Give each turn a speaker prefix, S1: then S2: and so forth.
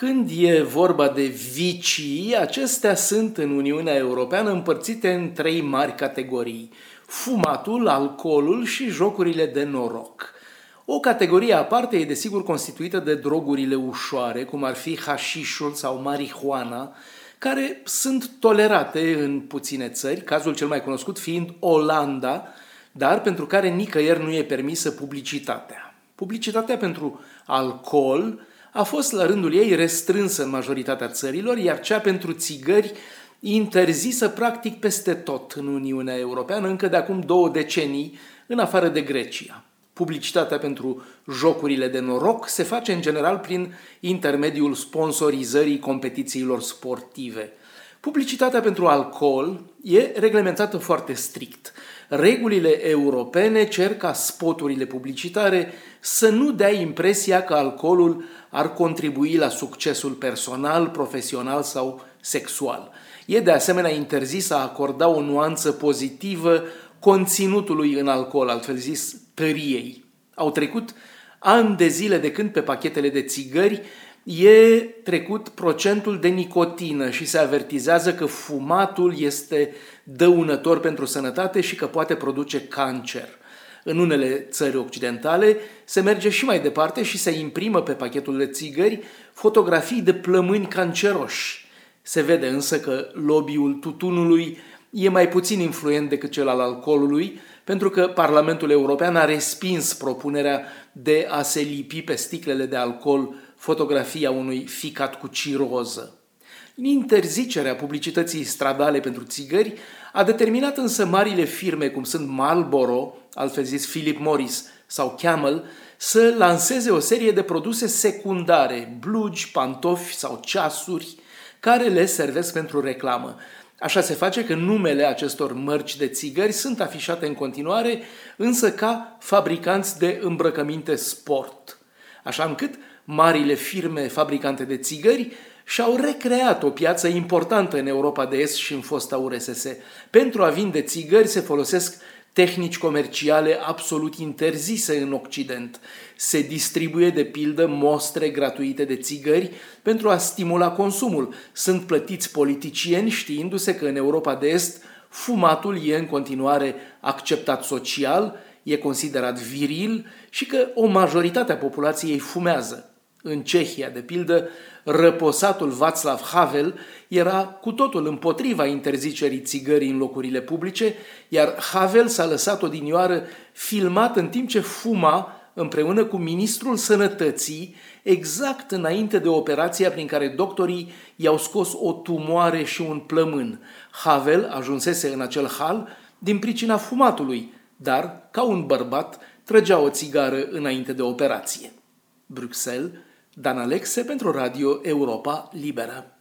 S1: Când e vorba de vicii, acestea sunt în Uniunea Europeană împărțite în trei mari categorii. Fumatul, alcoolul și jocurile de noroc. O categorie aparte e desigur constituită de drogurile ușoare, cum ar fi hașișul sau marihuana, care sunt tolerate în puține țări, cazul cel mai cunoscut fiind Olanda, dar pentru care nicăieri nu e permisă publicitatea. Publicitatea pentru alcool a fost la rândul ei restrânsă în majoritatea țărilor, iar cea pentru țigări interzisă practic peste tot în Uniunea Europeană, încă de acum două decenii, în afară de Grecia. Publicitatea pentru jocurile de noroc se face în general prin intermediul sponsorizării competițiilor sportive. Publicitatea pentru alcool e reglementată foarte strict. Regulile europene cer ca spoturile publicitare să nu dea impresia că alcoolul ar contribui la succesul personal, profesional sau sexual. E de asemenea interzis a acorda o nuanță pozitivă conținutului în alcool, altfel zis tăriei. Au trecut ani de zile de când pe pachetele de țigări e trecut procentul de nicotină și se avertizează că fumatul este dăunător pentru sănătate și că poate produce cancer. În unele țări occidentale se merge și mai departe și se imprimă pe pachetul de țigări fotografii de plămâni canceroși. Se vede însă că lobby-ul tutunului e mai puțin influent decât cel al alcoolului, pentru că Parlamentul European a respins propunerea de a se lipi pe sticlele de alcool fotografia unui ficat cu ciroză. Interzicerea publicității stradale pentru țigări a determinat însă marile firme cum sunt Marlboro, altfel zis Philip Morris sau Camel, să lanseze o serie de produse secundare, blugi, pantofi sau ceasuri, care le servesc pentru reclamă. Așa se face că numele acestor mărci de țigări sunt afișate în continuare, însă ca fabricanți de îmbrăcăminte sport. Așa încât marile firme fabricante de țigări și-au recreat o piață importantă în Europa de Est și în fosta URSS. Pentru a vinde țigări se folosesc tehnici comerciale absolut interzise în Occident. Se distribuie de pildă mostre gratuite de țigări pentru a stimula consumul. Sunt plătiți politicieni știindu-se că în Europa de Est fumatul e în continuare acceptat social, e considerat viril și că o majoritate a populației fumează. În Cehia, de pildă, răposatul Václav Havel era cu totul împotriva interzicerii țigării în locurile publice, iar Havel s-a lăsat odinioară filmat în timp ce fuma împreună cu ministrul sănătății, exact înainte de operația prin care doctorii i-au scos o tumoare și un plămân. Havel ajunsese în acel hal din pricina fumatului, dar, ca un bărbat, trăgea o țigară înainte de operație. Bruxelles, Dan Alexe pentru Radio Europa Liberă.